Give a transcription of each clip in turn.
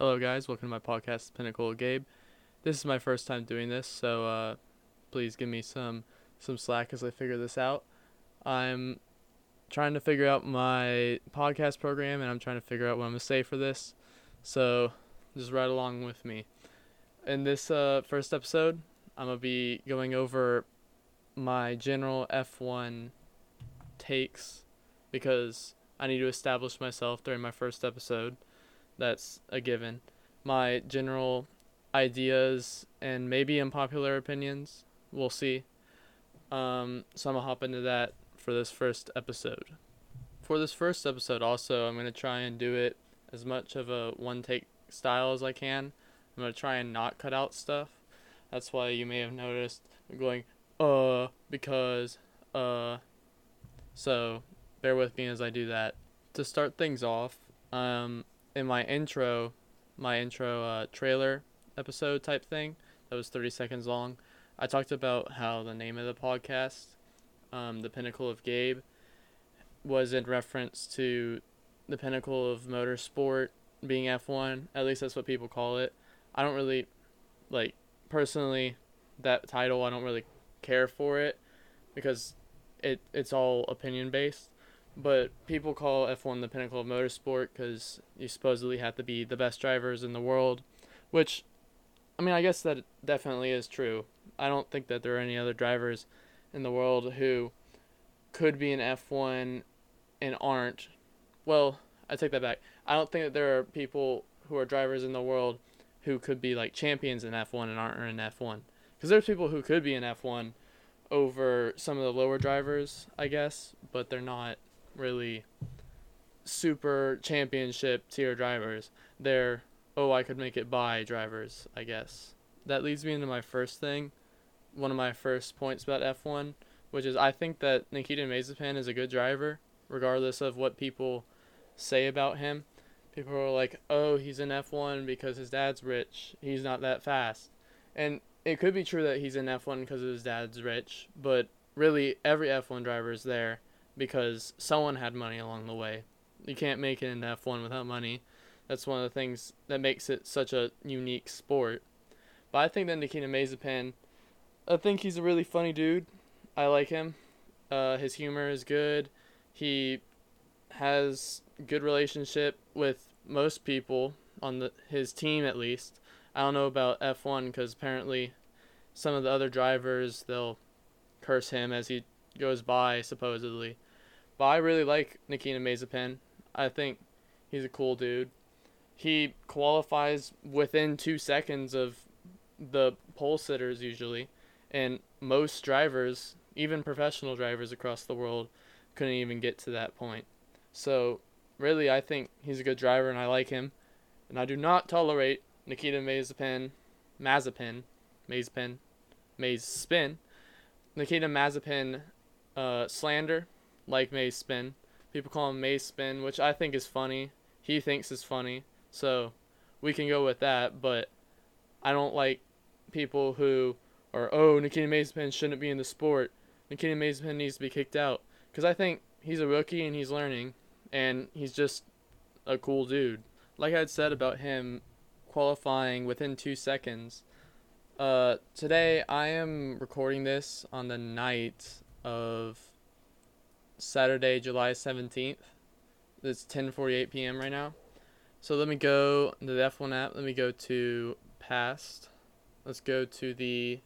Hello, guys. Welcome to my podcast, Pinnacle Gabe. This is my first time doing this, so uh, please give me some some slack as I figure this out. I'm trying to figure out my podcast program, and I'm trying to figure out what I'm gonna say for this. So just ride along with me. In this uh, first episode, I'm gonna be going over my general F1 takes because I need to establish myself during my first episode. That's a given. My general ideas and maybe unpopular opinions. We'll see. Um, so I'm gonna hop into that for this first episode. For this first episode, also, I'm gonna try and do it as much of a one take style as I can. I'm gonna try and not cut out stuff. That's why you may have noticed I'm going uh because uh so bear with me as I do that. To start things off, um, in my intro, my intro uh, trailer episode type thing that was 30 seconds long, I talked about how the name of the podcast, um, The Pinnacle of Gabe, was in reference to the pinnacle of motorsport being F1. At least that's what people call it. I don't really, like, personally, that title, I don't really care for it because it it's all opinion based. But people call F1 the pinnacle of motorsport because you supposedly have to be the best drivers in the world, which, I mean, I guess that definitely is true. I don't think that there are any other drivers in the world who could be in F1 and aren't. Well, I take that back. I don't think that there are people who are drivers in the world who could be like champions in F1 and aren't in F1. Because there's people who could be in F1 over some of the lower drivers, I guess, but they're not really super championship tier drivers. They're oh I could make it by drivers, I guess. That leads me into my first thing, one of my first points about F1, which is I think that Nikita Mazepin is a good driver, regardless of what people say about him. People are like, "Oh, he's in F1 because his dad's rich. He's not that fast." And it could be true that he's in F1 because his dad's rich, but really every F1 driver is there because someone had money along the way. You can't make it in F1 without money. That's one of the things that makes it such a unique sport. But I think that Nikita Mazepin, I think he's a really funny dude. I like him. Uh, his humor is good. He has good relationship with most people on the his team at least. I don't know about F1 because apparently some of the other drivers they'll curse him as he goes by supposedly. But I really like Nikita Mazepin. I think he's a cool dude. He qualifies within two seconds of the pole sitters usually, and most drivers, even professional drivers across the world, couldn't even get to that point. So really, I think he's a good driver, and I like him. And I do not tolerate Nikita Mazepin, Mazepin, Mazepin, Mazepin, Nikita Mazepin uh, slander, like Maze spin. People call him Maze spin, which I think is funny. He thinks is funny, so we can go with that. But I don't like people who are oh Nikita Mazepin shouldn't be in the sport. Nikita Mazepin needs to be kicked out because I think he's a rookie and he's learning, and he's just a cool dude. Like I had said about him qualifying within two seconds. Uh, today I am recording this on the night of Saturday, July 17th. It's 10:48 p.m. right now. So let me go to the F1 app. Let me go to past. Let's go to the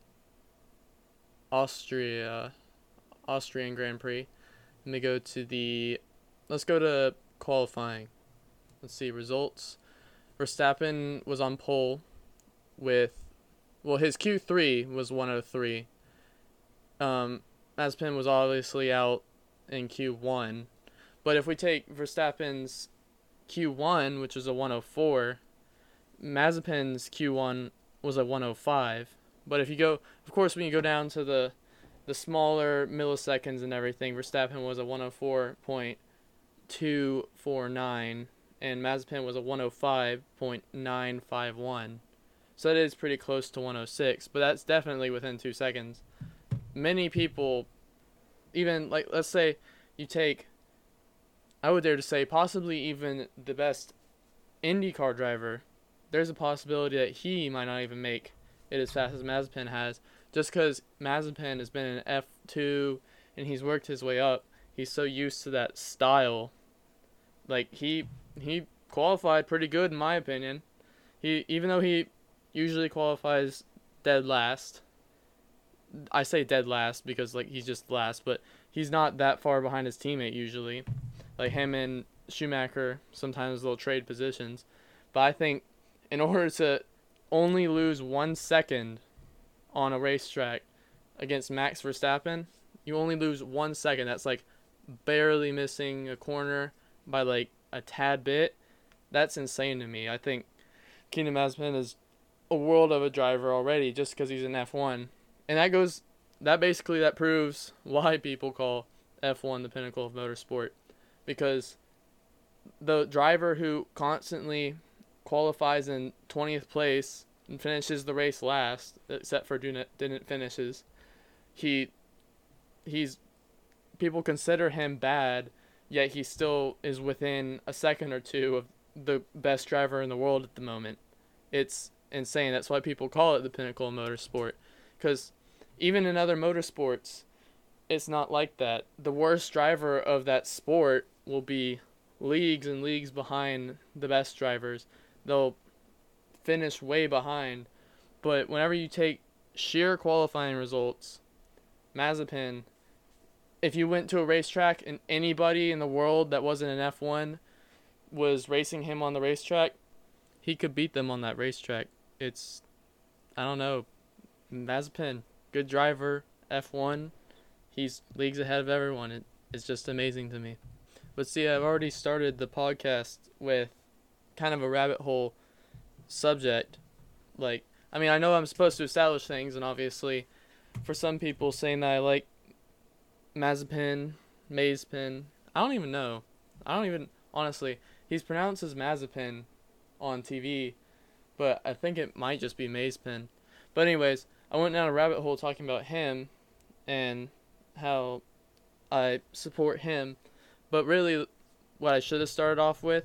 Austria Austrian Grand Prix. Let me go to the let's go to qualifying. Let's see results. Verstappen was on pole with well his Q3 was 103. Um Mazepin was obviously out in Q1. But if we take Verstappen's Q1, which is a 104, Mazepin's Q1 was a 105. But if you go, of course, when you go down to the the smaller milliseconds and everything, Verstappen was a 104.249 and Mazepin was a 105.951. So that is pretty close to 106, but that's definitely within 2 seconds. Many people even like let's say you take I would dare to say possibly even the best IndyCar driver there's a possibility that he might not even make it as fast as Mazepin has, just because Mazepin has been in F two and he's worked his way up. He's so used to that style. Like he he qualified pretty good in my opinion. He even though he usually qualifies dead last. I say dead last because like he's just last, but he's not that far behind his teammate usually. Like him and Schumacher sometimes they'll trade positions. But I think in order to only lose one second on a racetrack against Max Verstappen, you only lose one second. That's like barely missing a corner by like a tad bit. That's insane to me. I think Keenan Mazepin is a world of a driver already just because he's in F1, and that goes that basically that proves why people call F1 the pinnacle of motorsport because the driver who constantly qualifies in 20th place and finishes the race last, except for didn't didn't finishes, he he's people consider him bad, yet he still is within a second or two of the best driver in the world at the moment. It's insane. That's why people call it the pinnacle of motorsport, because even in other motorsports, it's not like that. The worst driver of that sport will be leagues and leagues behind the best drivers. They'll finish way behind. But whenever you take sheer qualifying results, Mazepin, if you went to a racetrack and anybody in the world that wasn't an F1 was racing him on the racetrack, he could beat them on that racetrack. It's, I don't know, Mazepin, good driver, F1. He's leagues ahead of everyone. It, it's just amazing to me. But see, I've already started the podcast with kind of a rabbit hole subject. Like, I mean, I know I'm supposed to establish things, and obviously, for some people saying that I like Mazepin, Mazepin, I don't even know. I don't even, honestly, he's pronounced as Mazepin on TV, but I think it might just be Mazepin. But, anyways, I went down a rabbit hole talking about him and how I support him. But really, what I should have started off with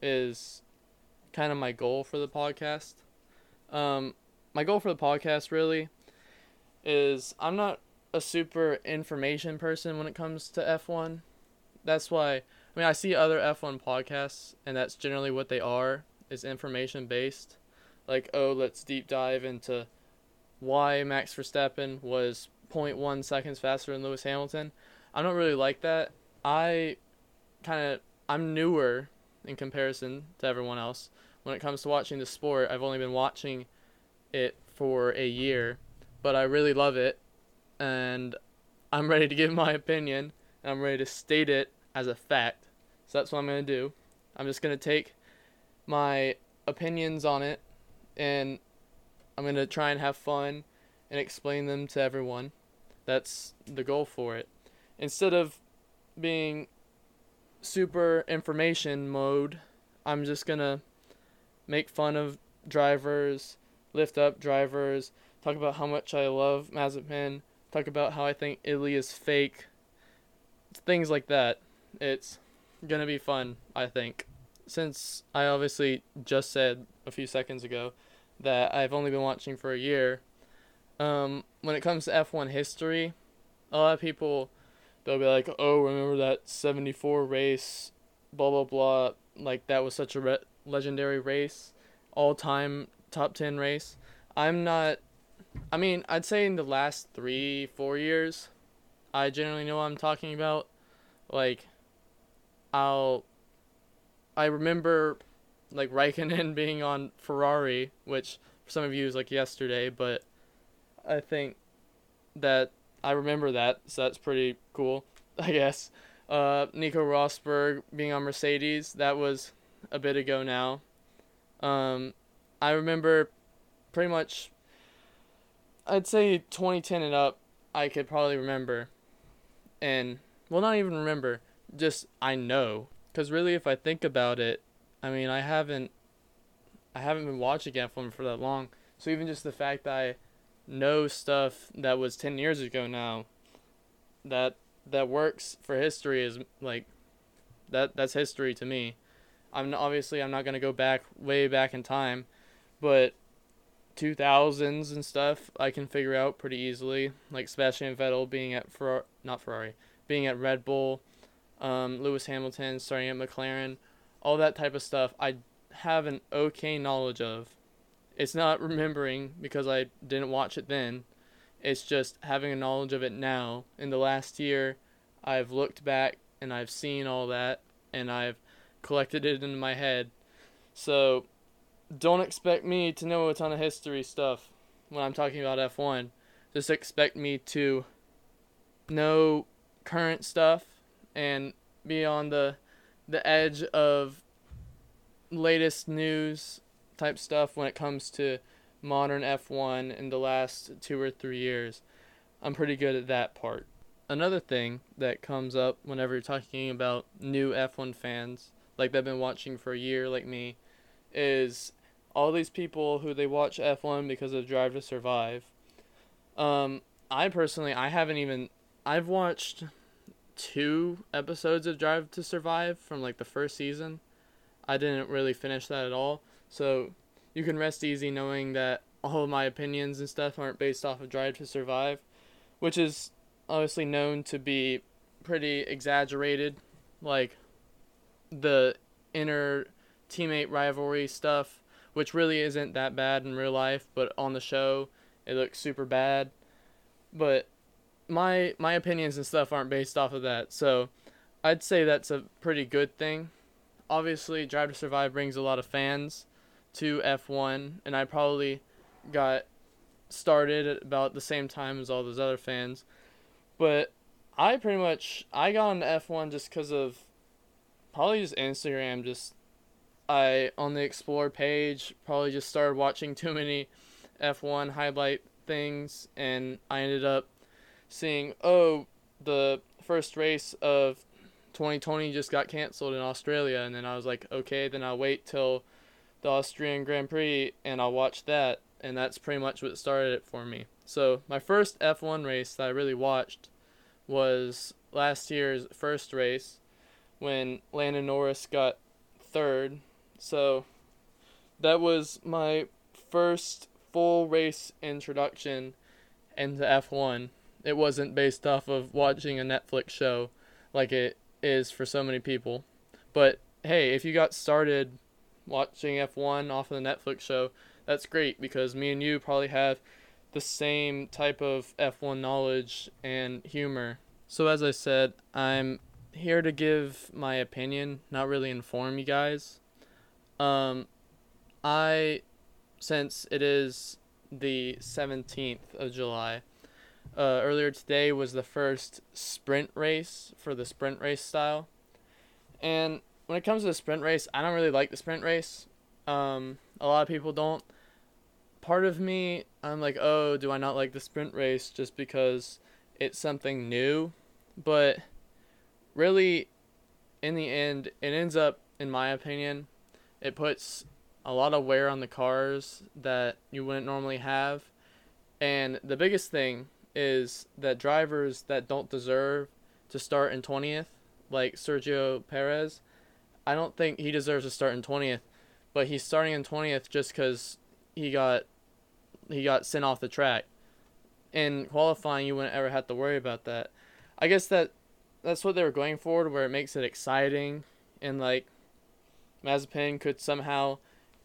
is kind of my goal for the podcast. Um, my goal for the podcast really is I'm not a super information person when it comes to F1. That's why I mean I see other F1 podcasts and that's generally what they are is information based. Like, oh, let's deep dive into why Max Verstappen was 0.1 seconds faster than Lewis Hamilton. I don't really like that. I kind of I'm newer in comparison to everyone else when it comes to watching the sport. I've only been watching it for a year, but I really love it and I'm ready to give my opinion and I'm ready to state it as a fact. So that's what I'm going to do. I'm just going to take my opinions on it and I'm going to try and have fun and explain them to everyone. That's the goal for it. Instead of being super information mode, I'm just going to make fun of drivers, lift up drivers, talk about how much I love Mazepin, talk about how I think Italy is fake, things like that. It's gonna be fun, I think. Since I obviously just said a few seconds ago that I've only been watching for a year, um, when it comes to F1 history, a lot of people they'll be like, "Oh, remember that '74 race?" Blah blah blah. Like that was such a re- legendary race, all time top 10 race. I'm not I mean, I'd say in the last 3 4 years, I generally know what I'm talking about. Like I'll I remember like Raikkonen being on Ferrari, which for some of you is like yesterday, but I think that I remember that, so that's pretty cool, I guess. Uh, Nico Rosberg being on Mercedes, that was a bit ago now. Um, I remember pretty much, I'd say 2010 and up, I could probably remember. And, well, not even remember, just I know. Because really, if I think about it, I mean, I haven't, I haven't been watching F1 for that long. So even just the fact that I know stuff that was 10 years ago now, that that works for history is like that that's history to me I'm obviously I'm not gonna go back way back in time, but 2000s and stuff I can figure out pretty easily. Like Sebastian Vettel being at Ferrari, not Ferrari, being at Red Bull, um, Lewis Hamilton starting at McLaren, all that type of stuff. I have an okay knowledge of. It's not remembering because I didn't watch it then. It's just having a knowledge of it now. In the last year, I've looked back and I've seen all that and I've collected it in my head. So don't expect me to know a ton of history stuff when I'm talking about F1. Just expect me to know current stuff and be on the the edge of latest news type stuff when it comes to modern F1 in the last 2 or 3 years. I'm pretty good at that part. Another thing that comes up whenever you're talking about new F1 fans, like they've been watching for a year like me, is all these people who they watch F1 because of Drive to Survive. Um, I personally, I haven't even, I've watched two episodes of Drive to Survive from like the first season. I didn't really finish that at all. So you can rest easy knowing that all of my opinions and stuff aren't based off of Drive to Survive, which is obviously known to be pretty exaggerated. Like the inner teammate rivalry stuff, which really isn't that bad in real life, but on the show it looks super bad. But my my opinions and stuff aren't based off of that. So I'd say that's a pretty good thing. Obviously, Drive to Survive brings a lot of fans to F1, and I probably got started at about the same time as all those other fans. But I pretty much I got on F1 just because of probably just Instagram. Just I on the Explore page probably just started watching too many F1 highlight things, and I ended up seeing oh the first race of 2020 just got canceled in Australia, and then I was like okay, then I'll wait till the Austrian Grand Prix and I'll watch that, and that's pretty much what started it for me. So my first F1 race that I really watched was last year's first race when Lando Norris got third. So that was my first full race introduction into F1 it wasn't based off of watching a Netflix show like it is for so many people. But hey, if you got started watching F1 off of the Netflix show, that's great because me and you probably have the same type of F1 knowledge and humor. So, as I said, I'm here to give my opinion, not really inform you guys. Um, I, since it is the 17th of July, uh, earlier today was the first sprint race for the sprint race style. And when it comes to the sprint race, I don't really like the sprint race. Um, a lot of people don't. Part of me, I'm like, oh, do I not like the sprint race just because it's something new? But really, in the end, it ends up, in my opinion, it puts a lot of wear on the cars that you wouldn't normally have. And the biggest thing is that drivers that don't deserve to start in 20th, like Sergio Perez, I don't think he deserves to start in 20th, but he's starting in 20th just because he got he got sent off the track. In qualifying, you wouldn't ever have to worry about that. I guess that that's what they were going for, where it makes it exciting, and like Mazepin could somehow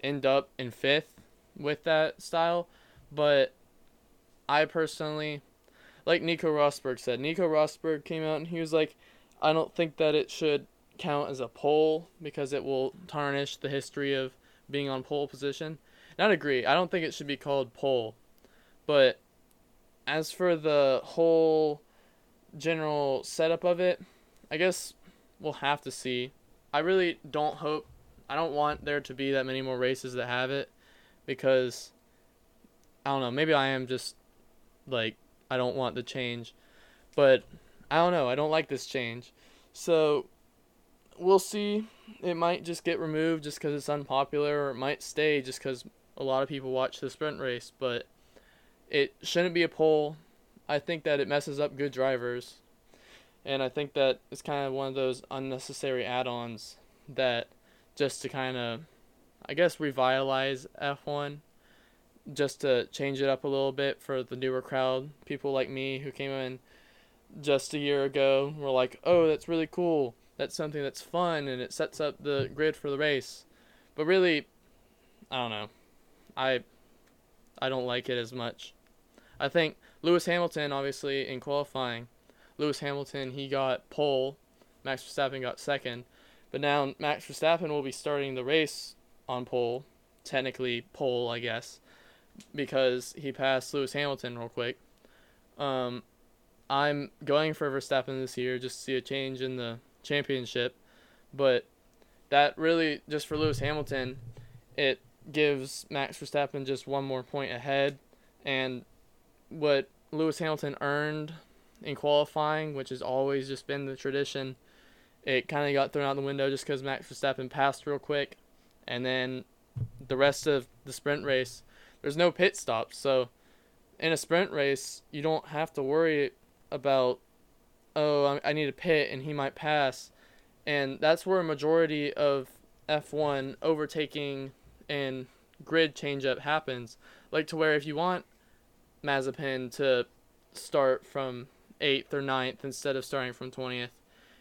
end up in fifth with that style, but I personally like Nico Rosberg said. Nico Rosberg came out and he was like, I don't think that it should count as a pole because it will tarnish the history of being on pole position. Not agree. I don't think it should be called pole. But as for the whole general setup of it, I guess we'll have to see. I really don't hope I don't want there to be that many more races that have it because I don't know, maybe I am just like I don't want the change. But I don't know. I don't like this change. So we'll see. It might just get removed just because it's unpopular, or it might stay just because a lot of people watch the sprint race. But it shouldn't be a pole. I think that it messes up good drivers. And I think that it's kind of one of those unnecessary add ons that just to kind of, I guess, revitalize F1, just to change it up a little bit for the newer crowd. People like me who came in just a year ago were like, oh, that's really cool. That's something that's fun and it sets up the grid for the race. But really, I don't know. I I don't like it as much. I think Lewis Hamilton, obviously, in qualifying, Lewis Hamilton, he got pole. Max Verstappen got second. But now Max Verstappen will be starting the race on pole. Technically, pole, I guess. Because he passed Lewis Hamilton real quick. Um, I'm going for Verstappen this year just to see a change in the championship. But that really, just for Lewis Hamilton, it gives Max Verstappen just one more point ahead. And what Lewis Hamilton earned in qualifying, which has always just been the tradition, it kind of got thrown out the window just because Max Verstappen passed real quick. And then the rest of the sprint race, there's no pit stops. So in a sprint race, you don't have to worry about, oh, I need a pit and he might pass. And that's where a majority of F1 overtaking and grid changeup happens. Like to where if you want Mazepin to start from 8th or 9th instead of starting from 20th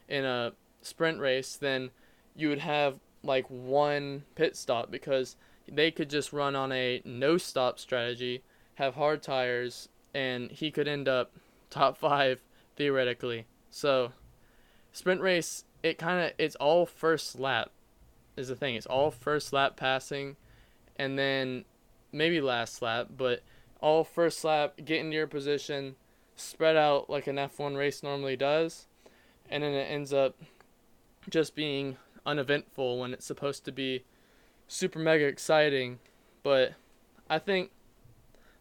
in a sprint race, then you would have like one pit stop because they could just run on a no stop strategy, have hard tires, and he could end up top five theoretically. So, sprint race, it kind of it's all first lap is the thing. It's all first lap passing, and then maybe last lap, but all first lap, get into your position, spread out like an F1 race normally does, and then it ends up just being uneventful when it's supposed to be super mega exciting. But I think,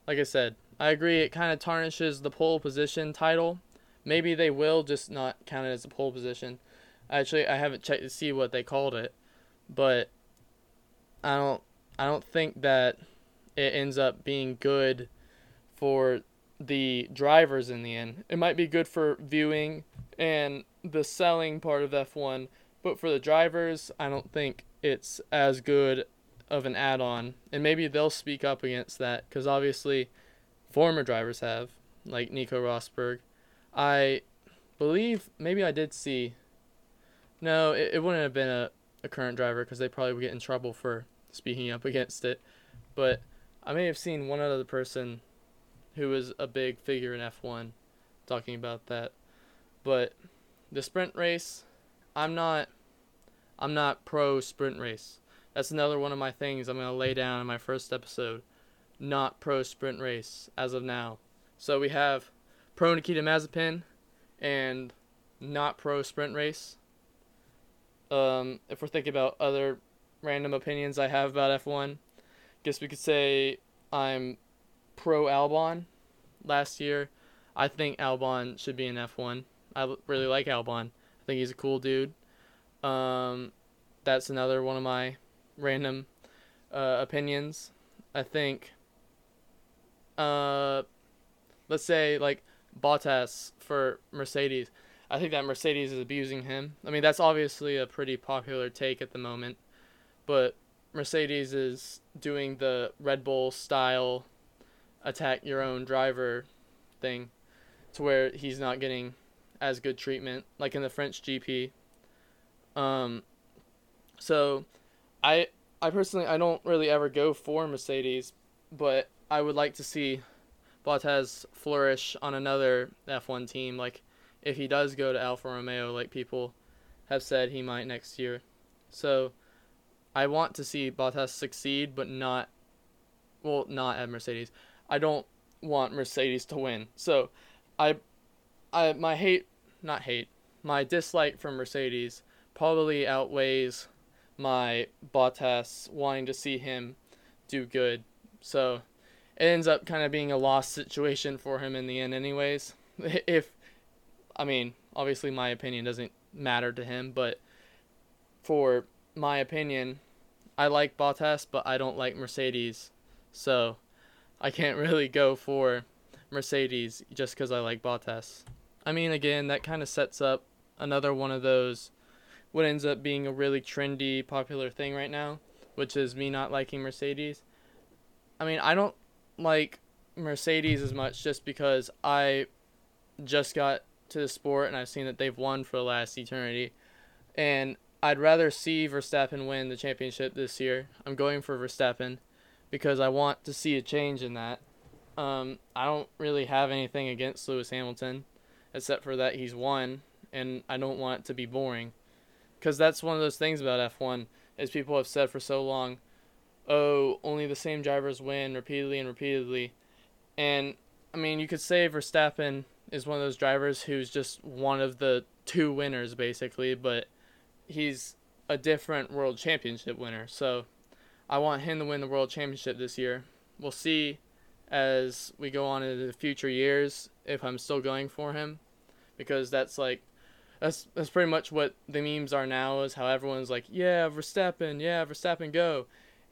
like I said, I agree. It kind of tarnishes the pole position title. Maybe they will just not count it as a pole position. Actually, I haven't checked to see what they called it, but I don't. I don't think that it ends up being good for the drivers in the end. It might be good for viewing and the selling part of F1, but for the drivers, I don't think it's as good of an add on. And maybe they'll speak up against that because obviously former drivers have, like Nico Rosberg. I believe maybe I did see. No, it, it wouldn't have been a, a current driver because they probably would get in trouble for speaking up against it. But I may have seen one other person who was a big figure in F1 talking about that. But the sprint race, I'm not I'm not pro sprint race. That's another one of my things I'm going to lay down in my first episode not pro sprint race as of now. So we have pro Nikita Mazepin and not pro sprint race. Um, if we're thinking about other random opinions I have about F1, guess we could say I'm pro Albon. Last year, I think Albon should be in F1. I really like Albon. I think he's a cool dude. Um, that's another one of my random uh, opinions. I think uh, let's say like Bottas for Mercedes. I think that Mercedes is abusing him. I mean, that's obviously a pretty popular take at the moment, but Mercedes is doing the Red Bull style attack your own driver thing to where he's not getting as good treatment like in the French GP. Um so I I personally I don't really ever go for Mercedes, but I would like to see Bottas flourish on another F1 team. Like if he does go to Alfa Romeo, like people have said he might next year. So I want to see Bottas succeed, but not, well, not at Mercedes. I don't want Mercedes to win. So I, I my hate, not hate, my dislike for Mercedes probably outweighs my Bottas wanting to see him do good. So it ends up kind of being a lost situation for him in the end, anyways. If, I mean, obviously my opinion doesn't matter to him, but for my opinion, I like Bottas, but I don't like Mercedes. So I can't really go for Mercedes just because I like Bottas. I mean, again, that kind of sets up another one of those what ends up being a really trendy, popular thing right now, which is me not liking Mercedes. I mean, I don't like Mercedes as much just because I just got to the sport and I've seen that they've won for the last eternity. And I'd rather see Verstappen win the championship this year. I'm going for Verstappen because I want to see a change in that. Um, I don't really have anything against Lewis Hamilton, except for that he's won, and I don't want it to be boring, because that's one of those things about F1 is people have said for so long, oh, only the same drivers win repeatedly and repeatedly, and I mean you could say Verstappen is one of those drivers who's just one of the two winners basically, but he's a different world championship winner, so I want him to win the world championship this year. We'll see as we go on into the future years if I'm still going for him because that's like that's that's pretty much what the memes are now is how everyone's like yeah Verstappen yeah Verstappen go.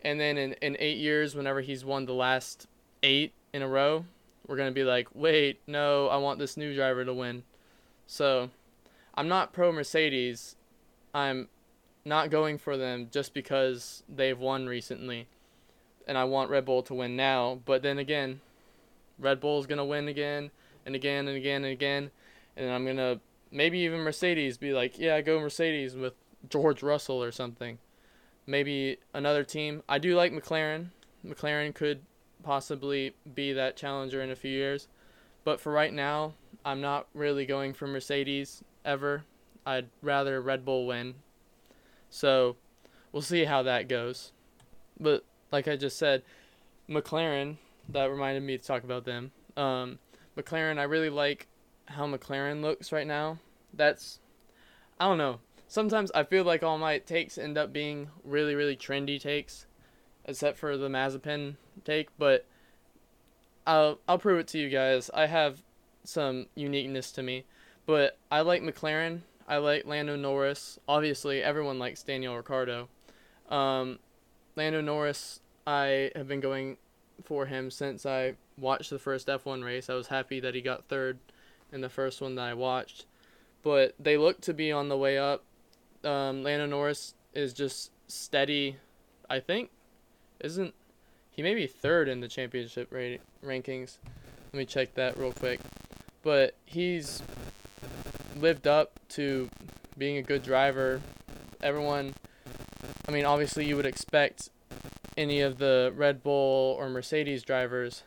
And then in, in eight years whenever he's won the last eight in a row we're gonna be like wait no I want this new driver to win. So I'm not pro Mercedes. I'm not going for them just because they've won recently. And I want Red Bull to win now. But then again, Red Bull's gonna win again and again and again and again, and I'm gonna maybe even Mercedes be like, yeah, go Mercedes with George Russell or something. Maybe another team. I do like McLaren. McLaren could possibly be that challenger in a few years, but for right now, I'm not really going for Mercedes ever. I'd rather Red Bull win. So, we'll see how that goes. But like I just said, McLaren. That reminded me to talk about them. Um, McLaren. I really like how McLaren looks right now. That's I don't know. Sometimes I feel like all my takes end up being really really trendy takes, except for the Mazepin take. But I'll I'll prove it to you guys. I have some uniqueness to me, but I like McLaren. I like Lando Norris. Obviously, everyone likes Daniel Ricciardo. Um, Lando Norris, I have been going for him since I watched the first F1 race. I was happy that he got third in the first one that I watched. But they look to be on the way up. Um, Lando Norris is just steady, I think. Isn't he may be third in the championship rankings? Let me check that real quick. But he's lived up to being a good driver. Everyone I mean, obviously, you would expect any of the Red Bull or Mercedes drivers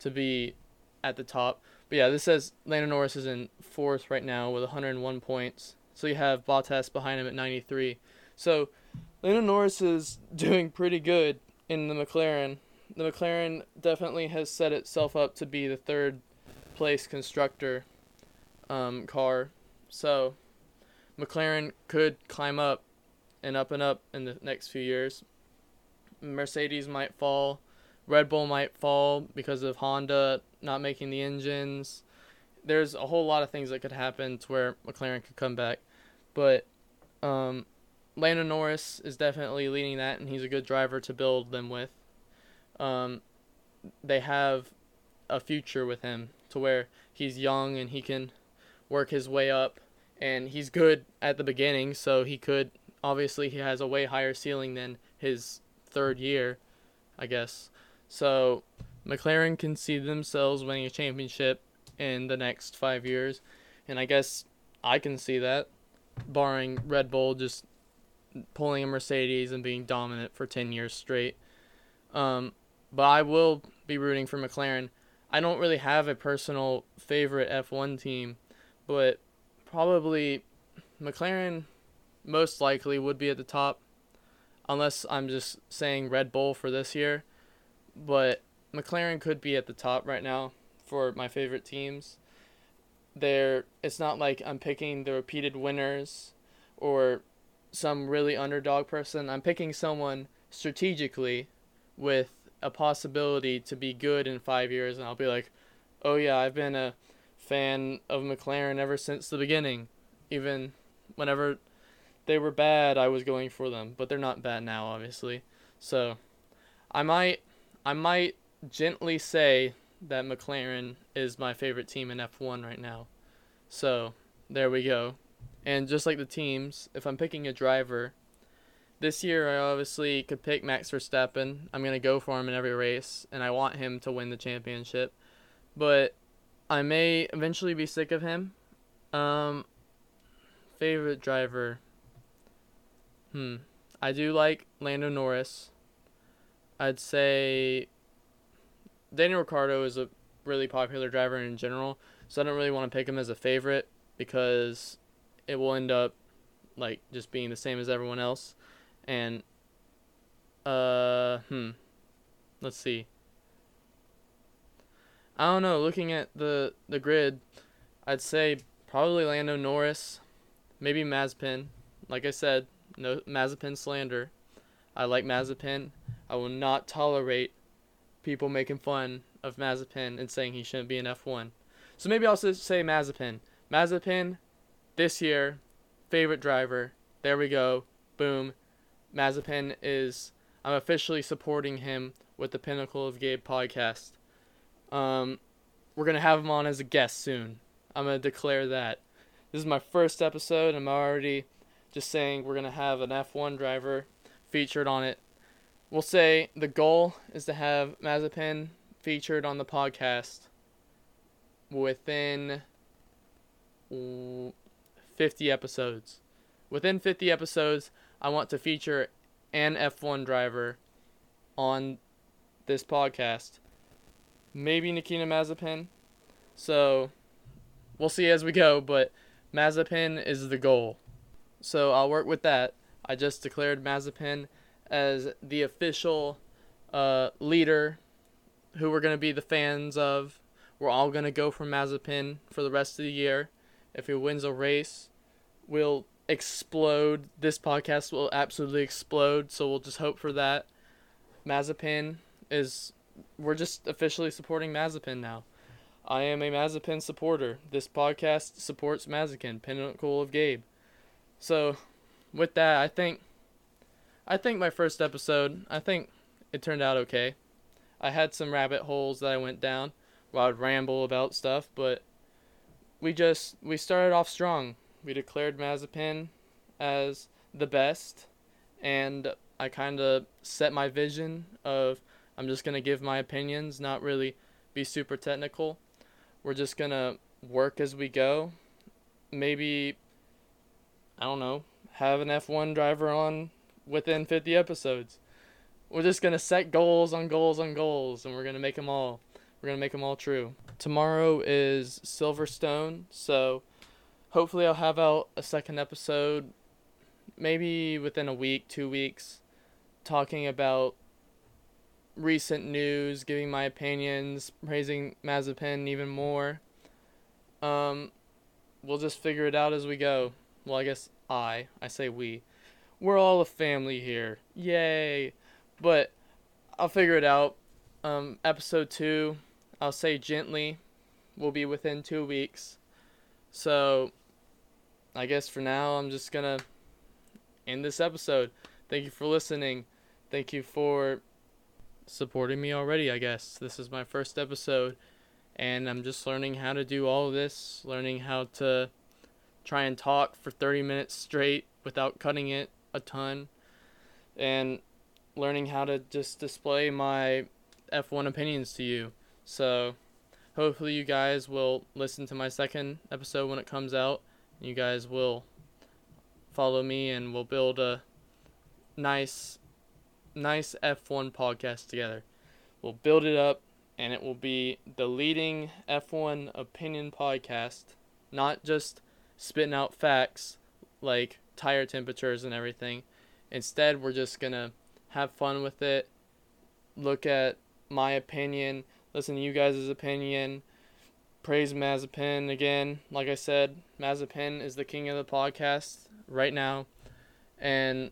to be at the top. But yeah, this says Lando Norris is in fourth right now with 101 points. So you have Bottas behind him at 93. So Lando Norris is doing pretty good in the McLaren. The McLaren definitely has set itself up to be the third place constructor um, car. So McLaren could climb up and up and up in the next few years. Mercedes might fall, Red Bull might fall because of Honda not making the engines. There's a whole lot of things that could happen to where McLaren could come back, but um, Lando Norris is definitely leading that, and he's a good driver to build them with. Um, they have a future with him to where he's young and he can work his way up, and he's good at the beginning, so he could obviously he has a way higher ceiling than his third year, I guess. So McLaren can see themselves winning a championship in the next five years, and I guess I can see that, barring Red Bull just pulling a Mercedes and being dominant for ten years straight. Um, but I will be rooting for McLaren. I don't really have a personal favorite F1 team, but probably McLaren most likely would be at the top, unless I'm just saying Red Bull for this year. But McLaren could be at the top right now for my favorite teams. There, it's not like I'm picking the repeated winners or some really underdog person. I'm picking someone strategically with a possibility to be good in five years, and I'll be like, oh yeah, I've been a fan of McLaren ever since the beginning. Even whenever they were bad, I was going for them, but they're not bad now, obviously. So, I might, I might gently say that McLaren is my favorite team in F1 right now. So, there we go. And just like the teams, if I'm picking a driver, this year I obviously could pick Max Verstappen. I'm going to go for him in every race, and I want him to win the championship. But I may eventually be sick of him. Um, favorite driver. Hmm. I do like Lando Norris. I'd say Daniel Ricciardo is a really popular driver in general, so I don't really want to pick him as a favorite because it will end up like just being the same as everyone else. And uh hmm. Let's see. I don't know, looking at the the grid, I'd say probably Lando Norris, maybe Mazepin. Like I said, no Mazepin slander. I like Mazepin. I will not tolerate people making fun of Mazepin and saying he shouldn't be in F1. So maybe I'll just say Mazepin. Mazepin, this year, favorite driver. There we go. Boom. Mazepin is. I'm officially supporting him with the Pinnacle of Gabe podcast. Um, we're gonna have him on as a guest soon. I'm gonna declare that. This is my first episode. I'm already just saying we're gonna have an F1 driver featured on it. We'll say the goal is to have Mazepin featured on the podcast within 50 episodes. Within 50 episodes, I want to feature an F1 driver on this podcast. Maybe Nikita Mazepin. So we'll see as we go, but Mazepin is the goal. So I'll work with that. I just declared Mazepin as the official uh, leader who we're going to be the fans of. We're all going to go for Mazepin for the rest of the year. If he wins a race, we'll explode. This podcast will absolutely explode, so we'll just hope for that. Mazepin is. We're just officially supporting Mazepin now. I am a Mazepin supporter. This podcast supports Mazepin, Pinnacle of Gabe. So, with that, I think. I think my first episode, I think it turned out okay. I had some rabbit holes that I went down where I'd ramble about stuff, but we just we started off strong. We declared Mazepin as the best, and I kind of set my vision of I'm just gonna give my opinions, not really be super technical. We're just gonna work as we go. Maybe I don't know, have an F1 driver on within 50 episodes we're just gonna set goals on goals on goals, and we're gonna make them all. We're gonna make them all true. Tomorrow is Silverstone, so hopefully I'll have out a second episode, maybe within a week, two weeks, talking about recent news, giving my opinions, praising Mazepin even more. Um, we'll just figure it out as we go. Well, I guess I, I say we. We're all a family here. Yay! But I'll figure it out. Um, episode two, I'll say gently, will be within two weeks. So, I guess for now, I'm just gonna end this episode. Thank you for listening. Thank you for supporting me already, I guess. This is my first episode, and I'm just learning how to do all of this, learning how to try and talk for 30 minutes straight without cutting it a ton. And learning how to just display my F1 opinions to you. So, hopefully, you guys will listen to my second episode when it comes out. You guys will follow me and we'll build a nice, nice F1 podcast together. We'll build it up and it will be the leading F1 opinion podcast, not just spitting out facts like tire temperatures and everything. Instead, we're just going to have fun with it, look at my opinion, listen to you guys' opinion, praise Mazepin again. Like I said, Mazepin is the king of the podcast right now, and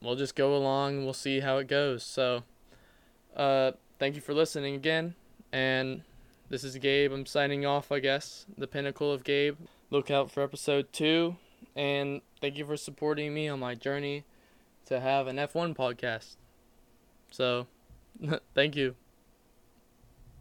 we'll just go along. We'll see how it goes. So, uh, thank you for listening again, and this is Gabe. I'm signing off, I guess. The pinnacle of Gabe. Look out for episode two, and thank you for supporting me on my journey to have an F1 podcast. So, thank you.